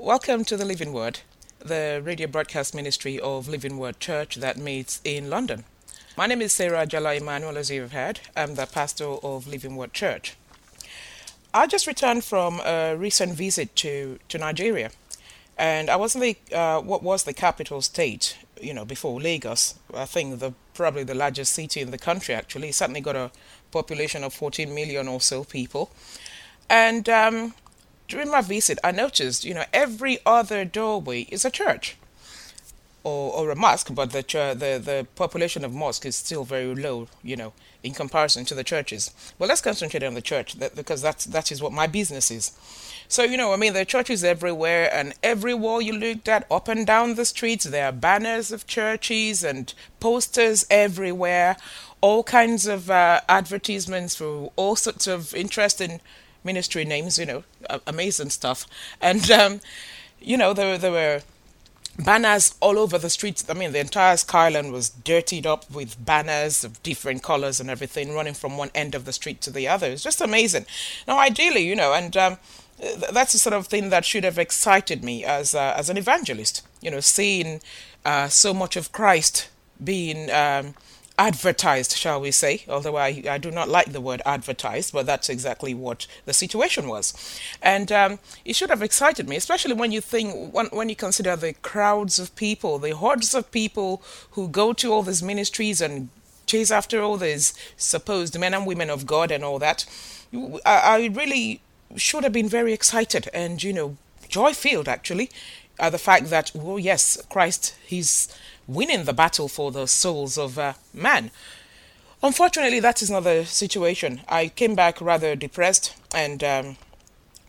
Welcome to the Living Word, the radio broadcast ministry of Living Word Church that meets in London. My name is Sarah Jala Emmanuel, as you've heard. I'm the pastor of Living Word Church. I just returned from a recent visit to, to Nigeria, and I was in the, uh, what was the capital state, you know, before Lagos. I think the probably the largest city in the country, actually. It certainly got a population of 14 million or so people. And um, during my visit, I noticed, you know, every other doorway is a church or, or a mosque, but the, the the population of mosque is still very low, you know, in comparison to the churches. Well, let's concentrate on the church that, because that's that is what my business is. So you know, I mean, there are churches everywhere, and every wall you looked at, up and down the streets, there are banners of churches and posters everywhere, all kinds of uh, advertisements for all sorts of interesting ministry names, you know, amazing stuff. And, um, you know, there, there were banners all over the streets. I mean, the entire skyline was dirtied up with banners of different colors and everything running from one end of the street to the other. It's just amazing. Now, ideally, you know, and um, that's the sort of thing that should have excited me as uh, as an evangelist. You know, seeing uh, so much of Christ being um, advertised, shall we say, although I, I do not like the word advertised, but that's exactly what the situation was. And um, it should have excited me, especially when you think, when, when you consider the crowds of people, the hordes of people who go to all these ministries and chase after all these supposed men and women of God and all that. I, I really should have been very excited and, you know, joy filled actually. Uh, the fact that, oh, yes, Christ, He's winning the battle for the souls of uh, man. Unfortunately, that is not the situation. I came back rather depressed and um,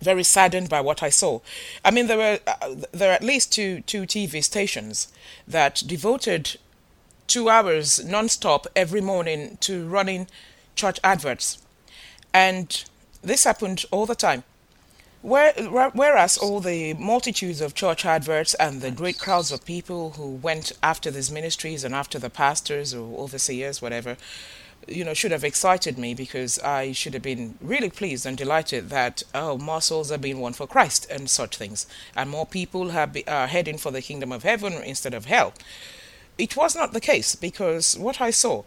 very saddened by what I saw. I mean, there were uh, there are at least two two TV stations that devoted two hours non-stop every morning to running church adverts, and this happened all the time. Where, whereas all the multitudes of church adverts and the great crowds of people who went after these ministries and after the pastors or overseers, whatever, you know, should have excited me because I should have been really pleased and delighted that, oh, more souls are being won for Christ and such things. And more people have be, are heading for the kingdom of heaven instead of hell. It was not the case because what I saw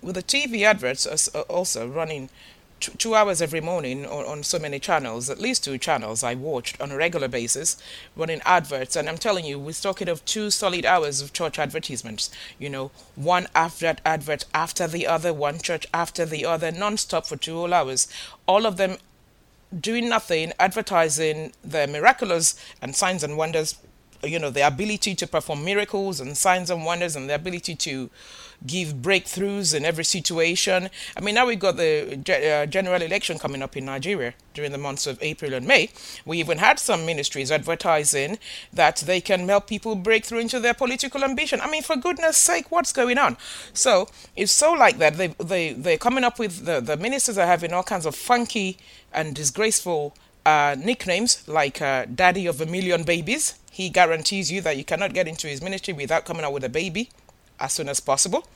with the TV adverts uh, also running two hours every morning on, on so many channels, at least two channels I watched on a regular basis, running adverts. And I'm telling you, we're talking of two solid hours of church advertisements. You know, one after advert after the other, one church after the other, non-stop for two whole hours. All of them doing nothing, advertising their miraculous and signs and wonders you know the ability to perform miracles and signs and wonders and the ability to give breakthroughs in every situation. I mean, now we've got the uh, general election coming up in Nigeria during the months of April and May. We even had some ministries advertising that they can help people break through into their political ambition. I mean, for goodness sake, what's going on? So it's so like that. They, they, they're coming up with, the, the ministers are having all kinds of funky and disgraceful uh, nicknames like uh, Daddy of a Million Babies. He guarantees you that you cannot get into his ministry without coming out with a baby as soon as possible.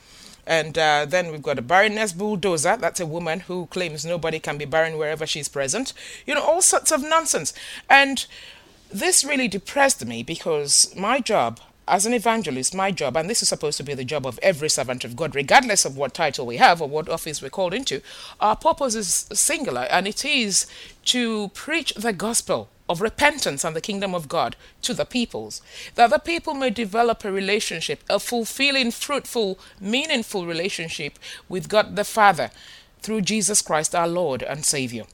And uh, then we've got a Baroness Bulldozer. That's a woman who claims nobody can be barren wherever she's present. You know, all sorts of nonsense. And this really depressed me because my job as an evangelist, my job, and this is supposed to be the job of every servant of God, regardless of what title we have or what office we're called into, our purpose is singular, and it is to preach the gospel of repentance and the kingdom of God to the peoples, that the people may develop a relationship, a fulfilling, fruitful, meaningful relationship with God the Father through Jesus Christ our Lord and Savior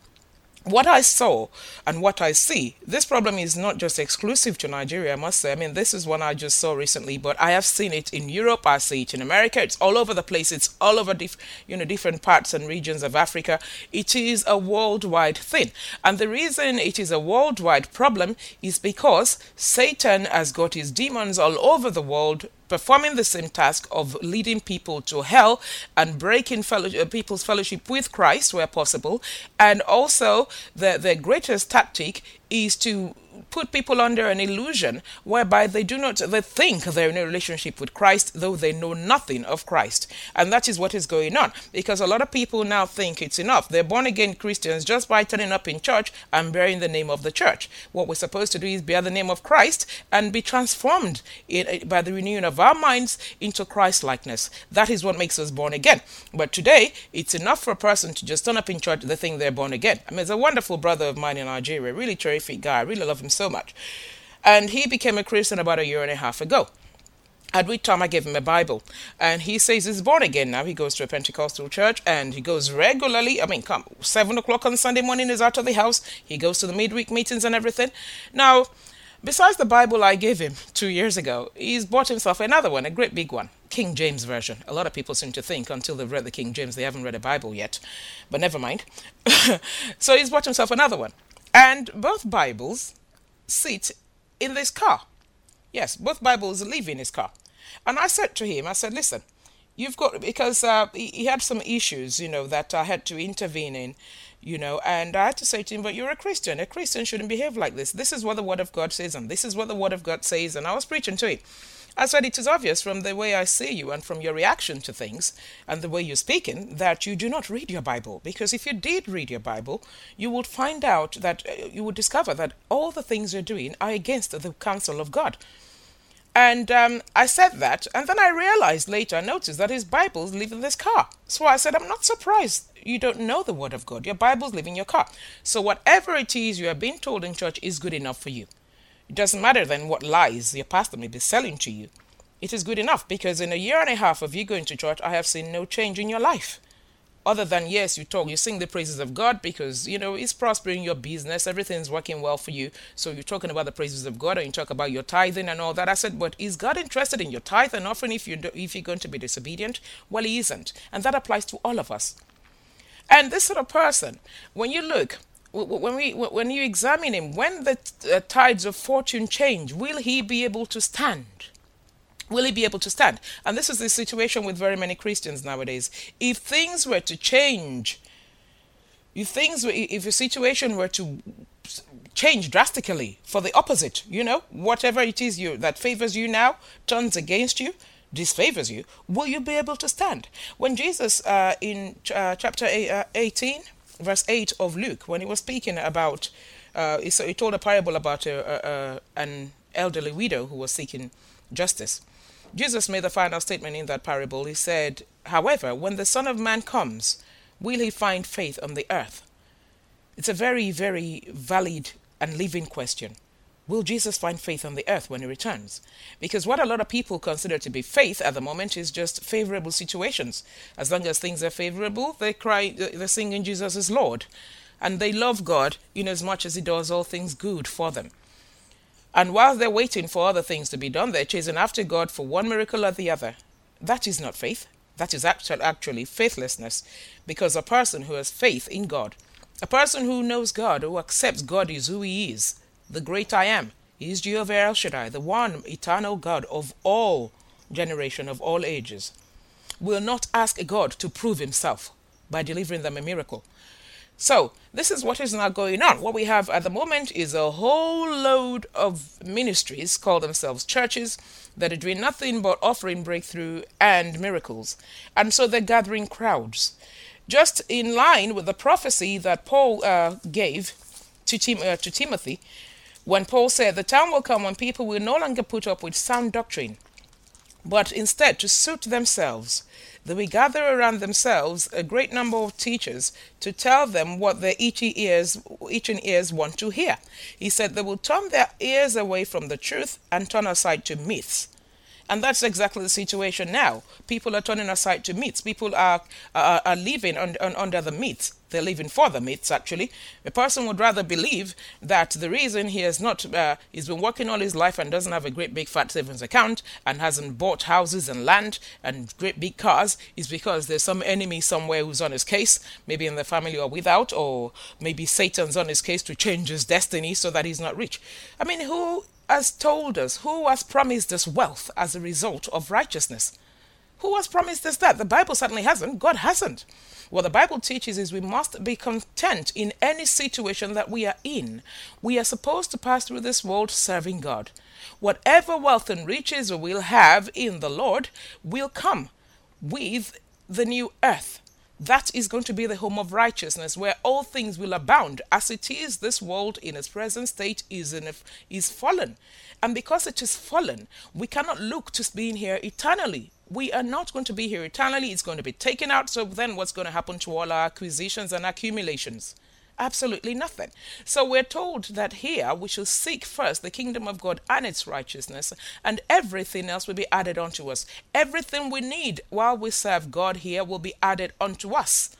what I saw and what I see, this problem is not just exclusive to Nigeria, I must say. I mean, this is one I just saw recently, but I have seen it in Europe, I see it in America, it's all over the place, it's all over dif- you know different parts and regions of Africa. It is a worldwide thing. And the reason it is a worldwide problem is because Satan has got his demons all over the world performing the same task of leading people to hell and breaking fellow, uh, people's fellowship with Christ where possible. And also, the, the greatest tactic is to put people under an illusion whereby they do not they think they're in a relationship with Christ though they know nothing of Christ. And that is what is going on. Because a lot of people now think it's enough. They're born again Christians just by turning up in church and bearing the name of the church. What we're supposed to do is bear the name of Christ and be transformed in, by the renewing of our minds into Christ likeness that is what makes us born again. But today it's enough for a person to just turn up in church they think they're born again. I mean there's a wonderful brother of mine in Nigeria really terrific guy I really love him him so much. And he became a Christian about a year and a half ago. At which time I gave him a Bible, and he says he's born again now. He goes to a Pentecostal church, and he goes regularly. I mean, come seven o'clock on Sunday morning is out of the house. He goes to the midweek meetings and everything. Now, besides the Bible I gave him two years ago, he's bought himself another one, a great big one, King James version. A lot of people seem to think until they've read the King James they haven't read a Bible yet, but never mind. so he's bought himself another one, and both Bibles sit in this car. Yes, both Bibles live in his car. And I said to him, I said, listen, you've got, because uh, he, he, had some issues, you know, that I had to intervene in, you know, and I had to say to him, but you're a Christian. A Christian shouldn't behave like this. This is what the Word of God says, and this is what the Word of God says. And I was preaching to him. I said it is obvious from the way I see you and from your reaction to things and the way you're speaking that you do not read your Bible. Because if you did read your Bible, you would find out that uh, you would discover that all the things you're doing are against the counsel of God. And um, I said that, and then I realized later, I noticed that his Bible's live in this car. So I said, I'm not surprised you don't know the Word of God. Your Bible's live in your car. So whatever it is you are being told in church is good enough for you. It doesn't matter then what lies your pastor may be selling to you. It is good enough because in a year and a half of you going to church, I have seen no change in your life. Other than, yes, you talk, you sing the praises of God because, you know, it's prospering your business, everything's working well for you. So you're talking about the praises of God and you talk about your tithing and all that. I said, but is God interested in your tithe and offering if, you do, if you're going to be disobedient? Well, He isn't. And that applies to all of us. And this sort of person, when you look, when we when you examine him when the uh, tides of fortune change will he be able to stand? Will he be able to stand? And this is the situation with very many christians nowadays. If things were to change if things were, if a situation were to change drastically for the opposite you know whatever it is you that favors you now turns against you disfavors you will you be able to stand? When jesus uh, in uh, chapter uh, 18 verse 8 of Luke when he was speaking about, uh, he, so he told a parable about a, a, a, an elderly widow who was seeking justice. Jesus made the final statement in that parable. He said, However, when the Son of Man comes, will he find faith on the earth? It's a very, very valid and living question. Will Jesus find faith on the earth when he returns? Because what a lot of people consider to be faith at the moment is just favorable situations. As long as things are favorable, they cry, they sing in Jesus is Lord. And they love God in as much as he does all things good for them. And while they're waiting for other things to be done, they're chasing after God for one miracle or the other. That is not faith. That is actually faithlessness. Because a person who has faith in God, a person who knows God, who accepts God is who he is, the great I am. He is Jehovah El Shaddai, the one eternal God of all generation, of all ages. Will not ask a God to prove himself by delivering them a miracle. So, this is what is now going on. What we have at the moment is a whole load of ministries call themselves churches that are doing nothing but offering breakthrough and miracles. And so they're gathering crowds. Just in line with the prophecy that Paul uh, gave to, Tim- uh, to Timothy when Paul said, The time will come when people will no longer put up with sound doctrine, but instead, to suit themselves, they will gather around themselves a great number of teachers to tell them what their itchy ears, itching ears want to hear. He said they will turn their ears away from the truth and turn aside to myths. And that's exactly the situation now. People are turning aside to myths. People are, are, are living on, on, under the myths. They're living for the myths, actually. A person would rather believe that the reason he has not, uh, he's been working all his life and doesn't have a great big fat savings account and hasn't bought houses and land and great big cars is because there's some enemy somewhere who's on his case, maybe in the family or without, or maybe Satan's on his case to change his destiny so that he's not rich. I mean, who has told us, who has promised us wealth as a result of righteousness? Who has promised us that? The Bible certainly hasn't. God hasn't. What the Bible teaches is we must be content in any situation that we are in. We are supposed to pass through this world serving God. Whatever wealth and riches we will have in the Lord will come with the new earth. That is going to be the home of righteousness, where all things will abound. As it is, this world in its present state is in a, is fallen, and because it is fallen, we cannot look to being here eternally we are not going to be here eternally. It's going to be taken out. So then what's going to happen to all our acquisitions and accumulations? Absolutely nothing. So we're told that here we shall seek first the kingdom of God and its righteousness, and everything else will be added unto us. Everything we need while we serve God here will be added unto us.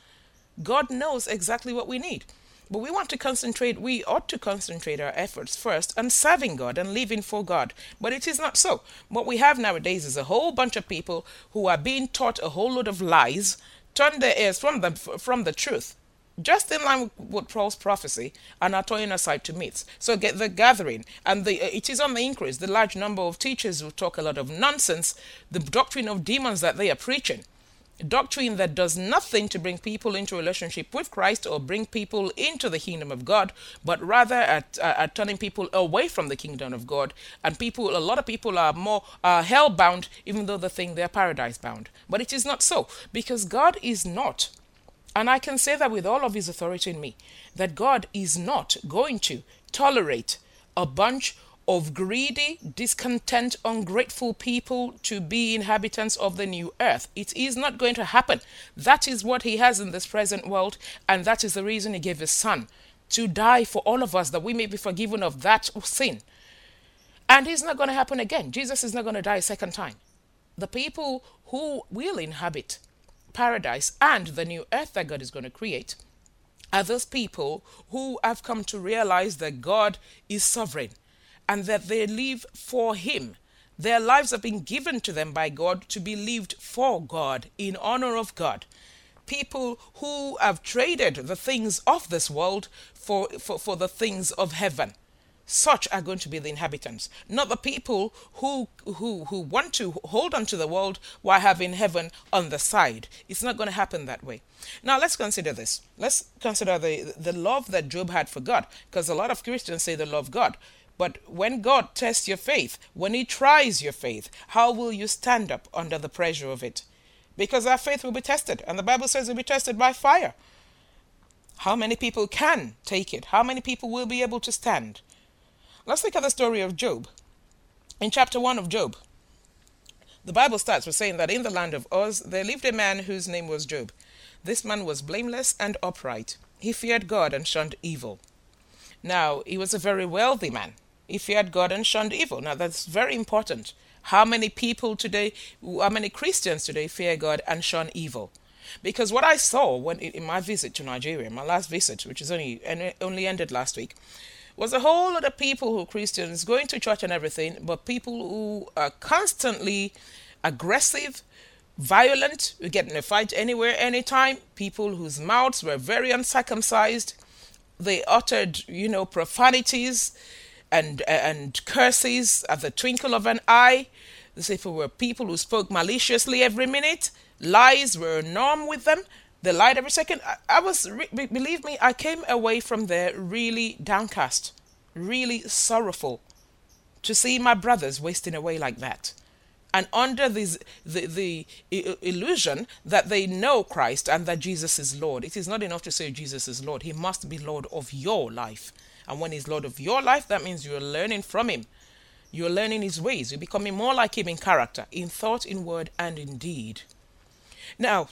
God knows exactly what we need. But we want to concentrate, we ought to concentrate our efforts first on serving God and living for God. But it is not so. What we have nowadays is a whole bunch of people who are being taught a whole lot of lies, turn their ears from the, from the truth, just in line with Paul's prophecy, and are turning aside to myths. So get the gathering, and the, it is on the increase. The large number of teachers who talk a lot of nonsense, the doctrine of demons that they are preaching doctrine that does nothing to bring people into relationship with Christ or bring people into the kingdom of God, but rather at, uh, turning people away from the kingdom of God. And people, a lot of people are more uh, hell bound, even though they think they're paradise bound. But it is not so, because God is not. And I can say that with all of His authority in me, that God is not going to tolerate a bunch of greedy, discontent, ungrateful people to be inhabitants of the new earth. It is not going to happen. That is what he has in this present world, and that is the reason he gave his son to die for all of us that we may be forgiven of that sin. And it's not going to happen again. Jesus is not going to die a second time. The people who will inhabit paradise and the new earth that God is going to create are those people who have come to realize that God is sovereign and that they live for Him. Their lives have been given to them by God to be lived for God, in honor of God. People who have traded the things of this world for, for, for the things of heaven. Such are going to be the inhabitants, not the people who, who, who want to hold on to the world while having heaven on the side. It's not going to happen that way. Now, let's consider this. Let's consider the, the love that Job had for God, because a lot of Christians say they love God. But when God tests your faith, when He tries your faith, how will you stand up under the pressure of it? Because our faith will be tested, and the Bible says it will be tested by fire. How many people can take it? How many people will be able to stand? Let's look at the story of Job. In chapter 1 of Job, the Bible starts with saying that in the land of Uz there lived a man whose name was Job. This man was blameless and upright. He feared God and shunned evil. Now, he was a very wealthy man he feared God and shunned evil. Now that's very important. How many people today, how many Christians today fear God and shun evil? Because what I saw when in my visit to Nigeria, my last visit, which is only only ended last week, was a whole lot of people who Christians going to church and everything, but people who are constantly aggressive, violent, we get in a fight anywhere, anytime, people whose mouths were very uncircumcised, they uttered, you know, profanities, and and curses at the twinkle of an eye. As if it were people who spoke maliciously every minute. Lies were a norm with them. They light every second. I, I was, believe me, I came away from there really downcast, really sorrowful to see my brothers wasting away like that and under this, the, the uh, illusion that they know Christ and that Jesus is Lord. It is not enough to say Jesus is Lord. He must be Lord of your life. And when He's Lord of your life, that means you're learning from Him. You're learning His ways. You're becoming more like Him in character, in thought, in word, and in deed. Now,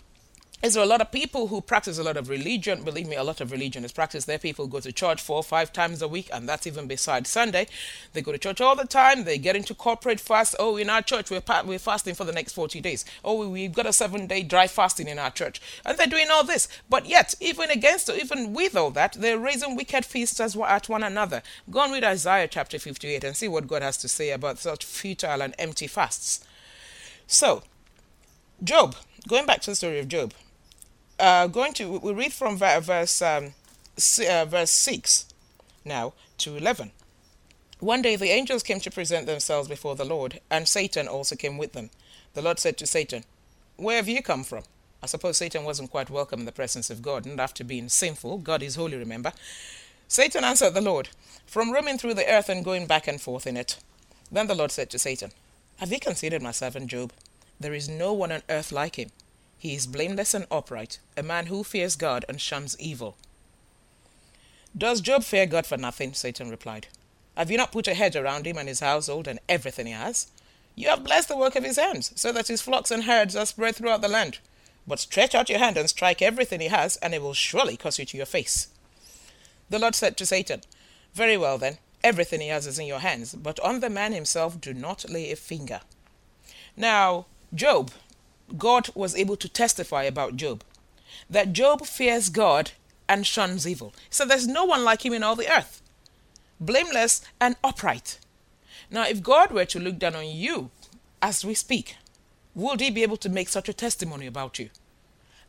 is there a lot of people who practice a lot of religion? Believe me, a lot of religion is practiced. There, people go to church four or five times a week, and that's even besides Sunday. They go to church all the time. They get into corporate fast. Oh, in our church, we're, we're fasting for the next 40 days. Oh, we've got a seven day dry fasting in our church. And they're doing all this. But yet, even against, even with all that, they're raising wicked feasts as at one another. Go and read Isaiah chapter 58 and see what God has to say about such futile and empty fasts. So, Job, going back to the story of Job, uh, going to we read from verse um, uh, verse six now to eleven. One day the angels came to present themselves before the Lord, and Satan also came with them. The Lord said to Satan, Where have you come from? I suppose Satan wasn't quite welcome in the presence of God, and after being sinful, God is holy, remember. Satan answered the Lord, From roaming through the earth and going back and forth in it. Then the Lord said to Satan, Have you considered my servant Job? There is no one on earth like him. He is blameless and upright, a man who fears God and shuns evil. Does Job fear God for nothing? Satan replied. Have you not put a hedge around him and his household and everything he has? You have blessed the work of his hands, so that his flocks and herds are spread throughout the land. But stretch out your hand and strike everything he has, and it will surely curse you to your face. The Lord said to Satan, Very well then, everything he has is in your hands, but on the man himself do not lay a finger. Now, Job, God was able to testify about Job that Job fears God and shuns evil. So there's no one like him in all the earth, blameless and upright. Now, if God were to look down on you as we speak, would he be able to make such a testimony about you?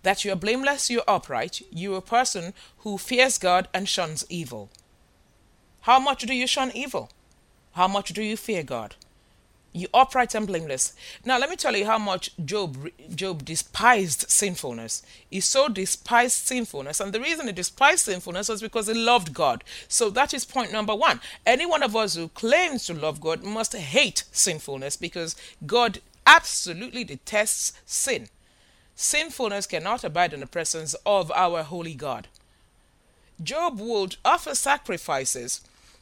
That you're blameless, you're upright, you're a person who fears God and shuns evil. How much do you shun evil? How much do you fear God? You upright and blameless. Now let me tell you how much Job Job despised sinfulness. He so despised sinfulness, and the reason he despised sinfulness was because he loved God. So that is point number one. Any one of us who claims to love God must hate sinfulness because God absolutely detests sin. Sinfulness cannot abide in the presence of our holy God. Job would offer sacrifices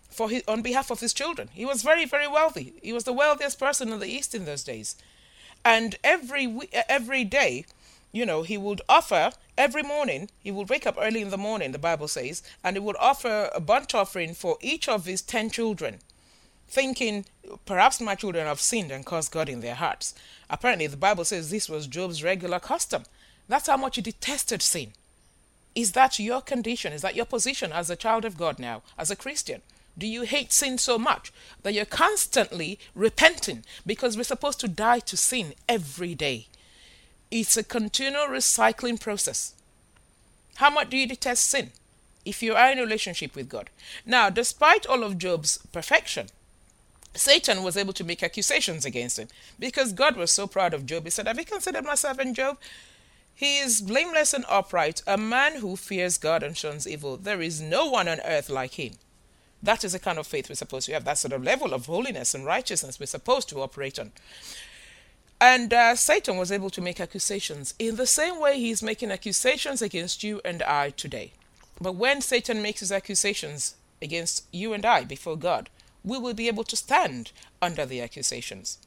for his, on behalf of his children. He was very, very wealthy. He was the wealthiest person in the East in those days. And every every day, you know, he would offer every morning. He would wake up early in the morning, the Bible says, and he would offer a burnt offering for each of his ten children, thinking, perhaps my children have sinned and caused God in their hearts. Apparently, the Bible says this was Job's regular custom. That's how much he detested sin. Is that your condition? Is that your position as a child of God now, as a Christian? Do you hate sin so much that you're constantly repenting because we're supposed to die to sin every day? It's a continual recycling process. How much do you detest sin if you are in a relationship with God? Now, despite all of Job's perfection, Satan was able to make accusations against him because God was so proud of Job. He said, Have you considered my servant Job? He is blameless and upright, a man who fears God and shuns evil. There is no one on earth like him. That is the kind of faith we're supposed to have. That sort of level of holiness and righteousness we're supposed to operate on. And uh, Satan was able to make accusations in the same way he's making accusations against you and I today. But when Satan makes his accusations against you and I before God, we will be able to stand under the accusations.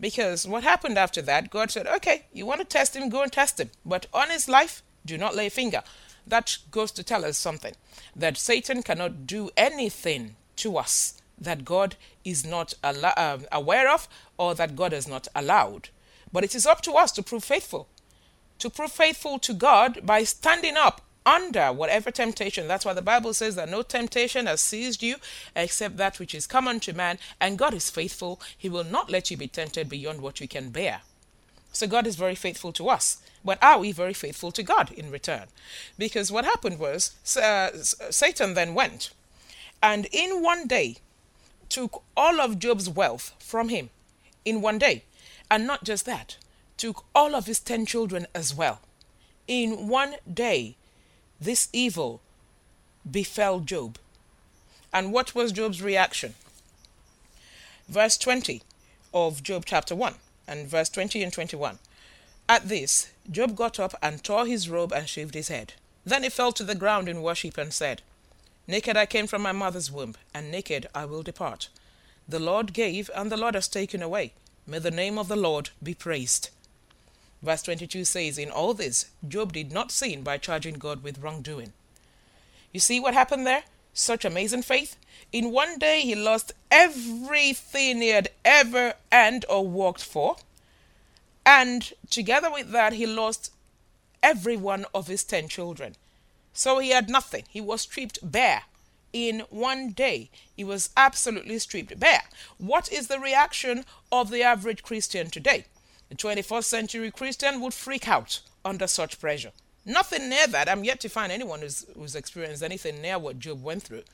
Because what happened after that, God said, okay, you want to test him, go and test him. But on his life, do not lay a finger. That goes to tell us something that Satan cannot do anything to us that God is not uh, aware of or that God has not allowed. But it is up to us to prove faithful. To prove faithful to God by standing up under whatever temptation. That's why the Bible says that no temptation has seized you except that which is common to man, and God is faithful. He will not let you be tempted beyond what you can bear. So God is very faithful to us. But are we very faithful to God in return? Because what happened was uh, Satan then went and in one day took all of Job's wealth from him in one day. And not just that, took all of his ten children as well. In one day, this evil befell Job. And what was Job's reaction? Verse 20 of Job chapter 1 and verse 20 and 21. At this, Job got up and tore his robe and shaved his head. Then he fell to the ground in worship and said, Naked I came from my mother's womb, and naked I will depart. The Lord gave, and the Lord has taken away. May the name of the Lord be praised. Verse 22 says, In all this, Job did not sin by charging God with wrongdoing. You see what happened there? Such amazing faith. In one day, he lost everything he had ever earned or worked for. And together with that, he lost every one of his ten children. So he had nothing. He was stripped bare. In one day, he was absolutely stripped bare. What is the reaction of the average Christian today? The 21st century Christian would freak out under such pressure. Nothing near that. I'm yet to find anyone who's, who's experienced anything near what Job went through.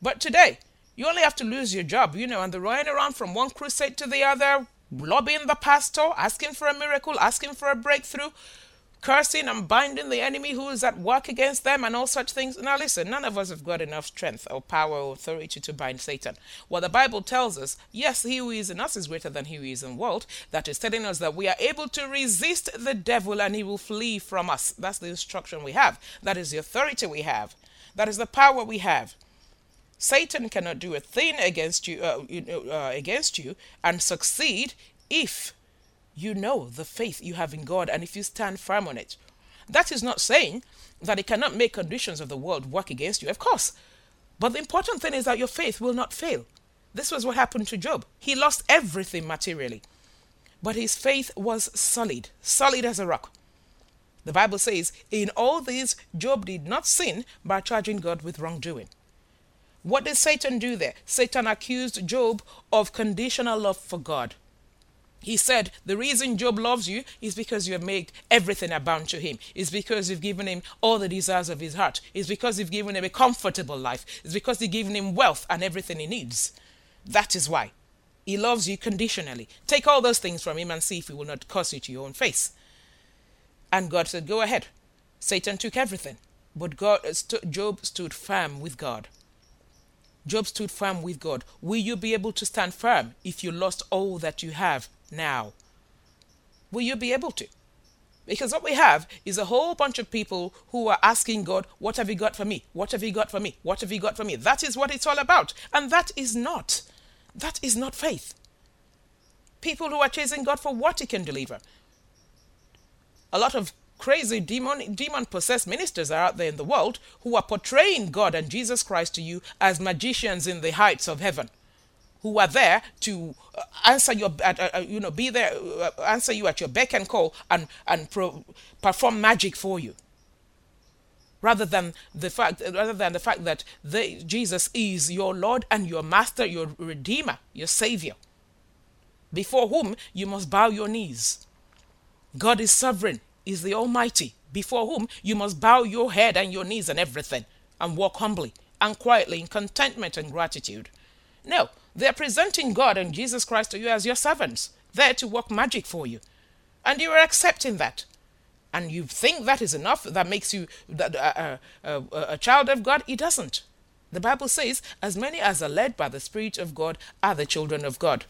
But today, you only have to lose your job, you know, and they're running around from one crusade to the other, lobbying the pastor, asking for a miracle, asking for a breakthrough, cursing and binding the enemy who is at work against them and all such things. Now, listen, none of us have got enough strength or power or authority to bind Satan. What the Bible tells us, yes, he who is in us is greater than he who is in the world. That is telling us that we are able to resist the devil and he will flee from us. That's the instruction we have. That is the authority we have. That is the power we have. Satan cannot do a thing against you, uh, uh, against you and succeed if you know the faith you have in God and if you stand firm on it. That is not saying that it cannot make conditions of the world work against you, of course. But the important thing is that your faith will not fail. This was what happened to Job. He lost everything materially, but his faith was solid, solid as a rock. The Bible says, In all these, Job did not sin by charging God with wrongdoing. What did Satan do there? Satan accused Job of conditional love for God. He said, The reason Job loves you is because you have made everything abound to him. It's because you've given him all the desires of his heart. It's because you've given him a comfortable life. It's because you've given him wealth and everything he needs. That is why. He loves you conditionally. Take all those things from him and see if he will not curse you to your own face. And God said, Go ahead. Satan took everything. But God, Job stood firm with God. Job stood firm with God. Will you be able to stand firm if you lost all that you have now? Will you be able to? Because what we have is a whole bunch of people who are asking God, What have you got for me? What have you got for me? What have you got for me? That is what it's all about. And that is not. That is not faith. People who are chasing God for what He can deliver. A lot of crazy demon demon possessed ministers are out there in the world who are portraying God and Jesus Christ to you as magicians in the heights of heaven who are there to uh, answer your uh, uh, you know be there uh, answer you at your beck and call and and pro- perform magic for you. Rather than the fact rather than the fact that they, Jesus is your Lord and your master your redeemer your savior before whom you must bow your knees. God is sovereign is the Almighty, before whom you must bow your head and your knees and everything, and walk humbly and quietly in contentment and gratitude. No, they are presenting God and Jesus Christ to you as your servants, there to work magic for you. And you are accepting that. And you think that is enough, that makes you uh, uh, uh, a child of God? It doesn't. The Bible says, as many as are led by the Spirit of God are the children of God.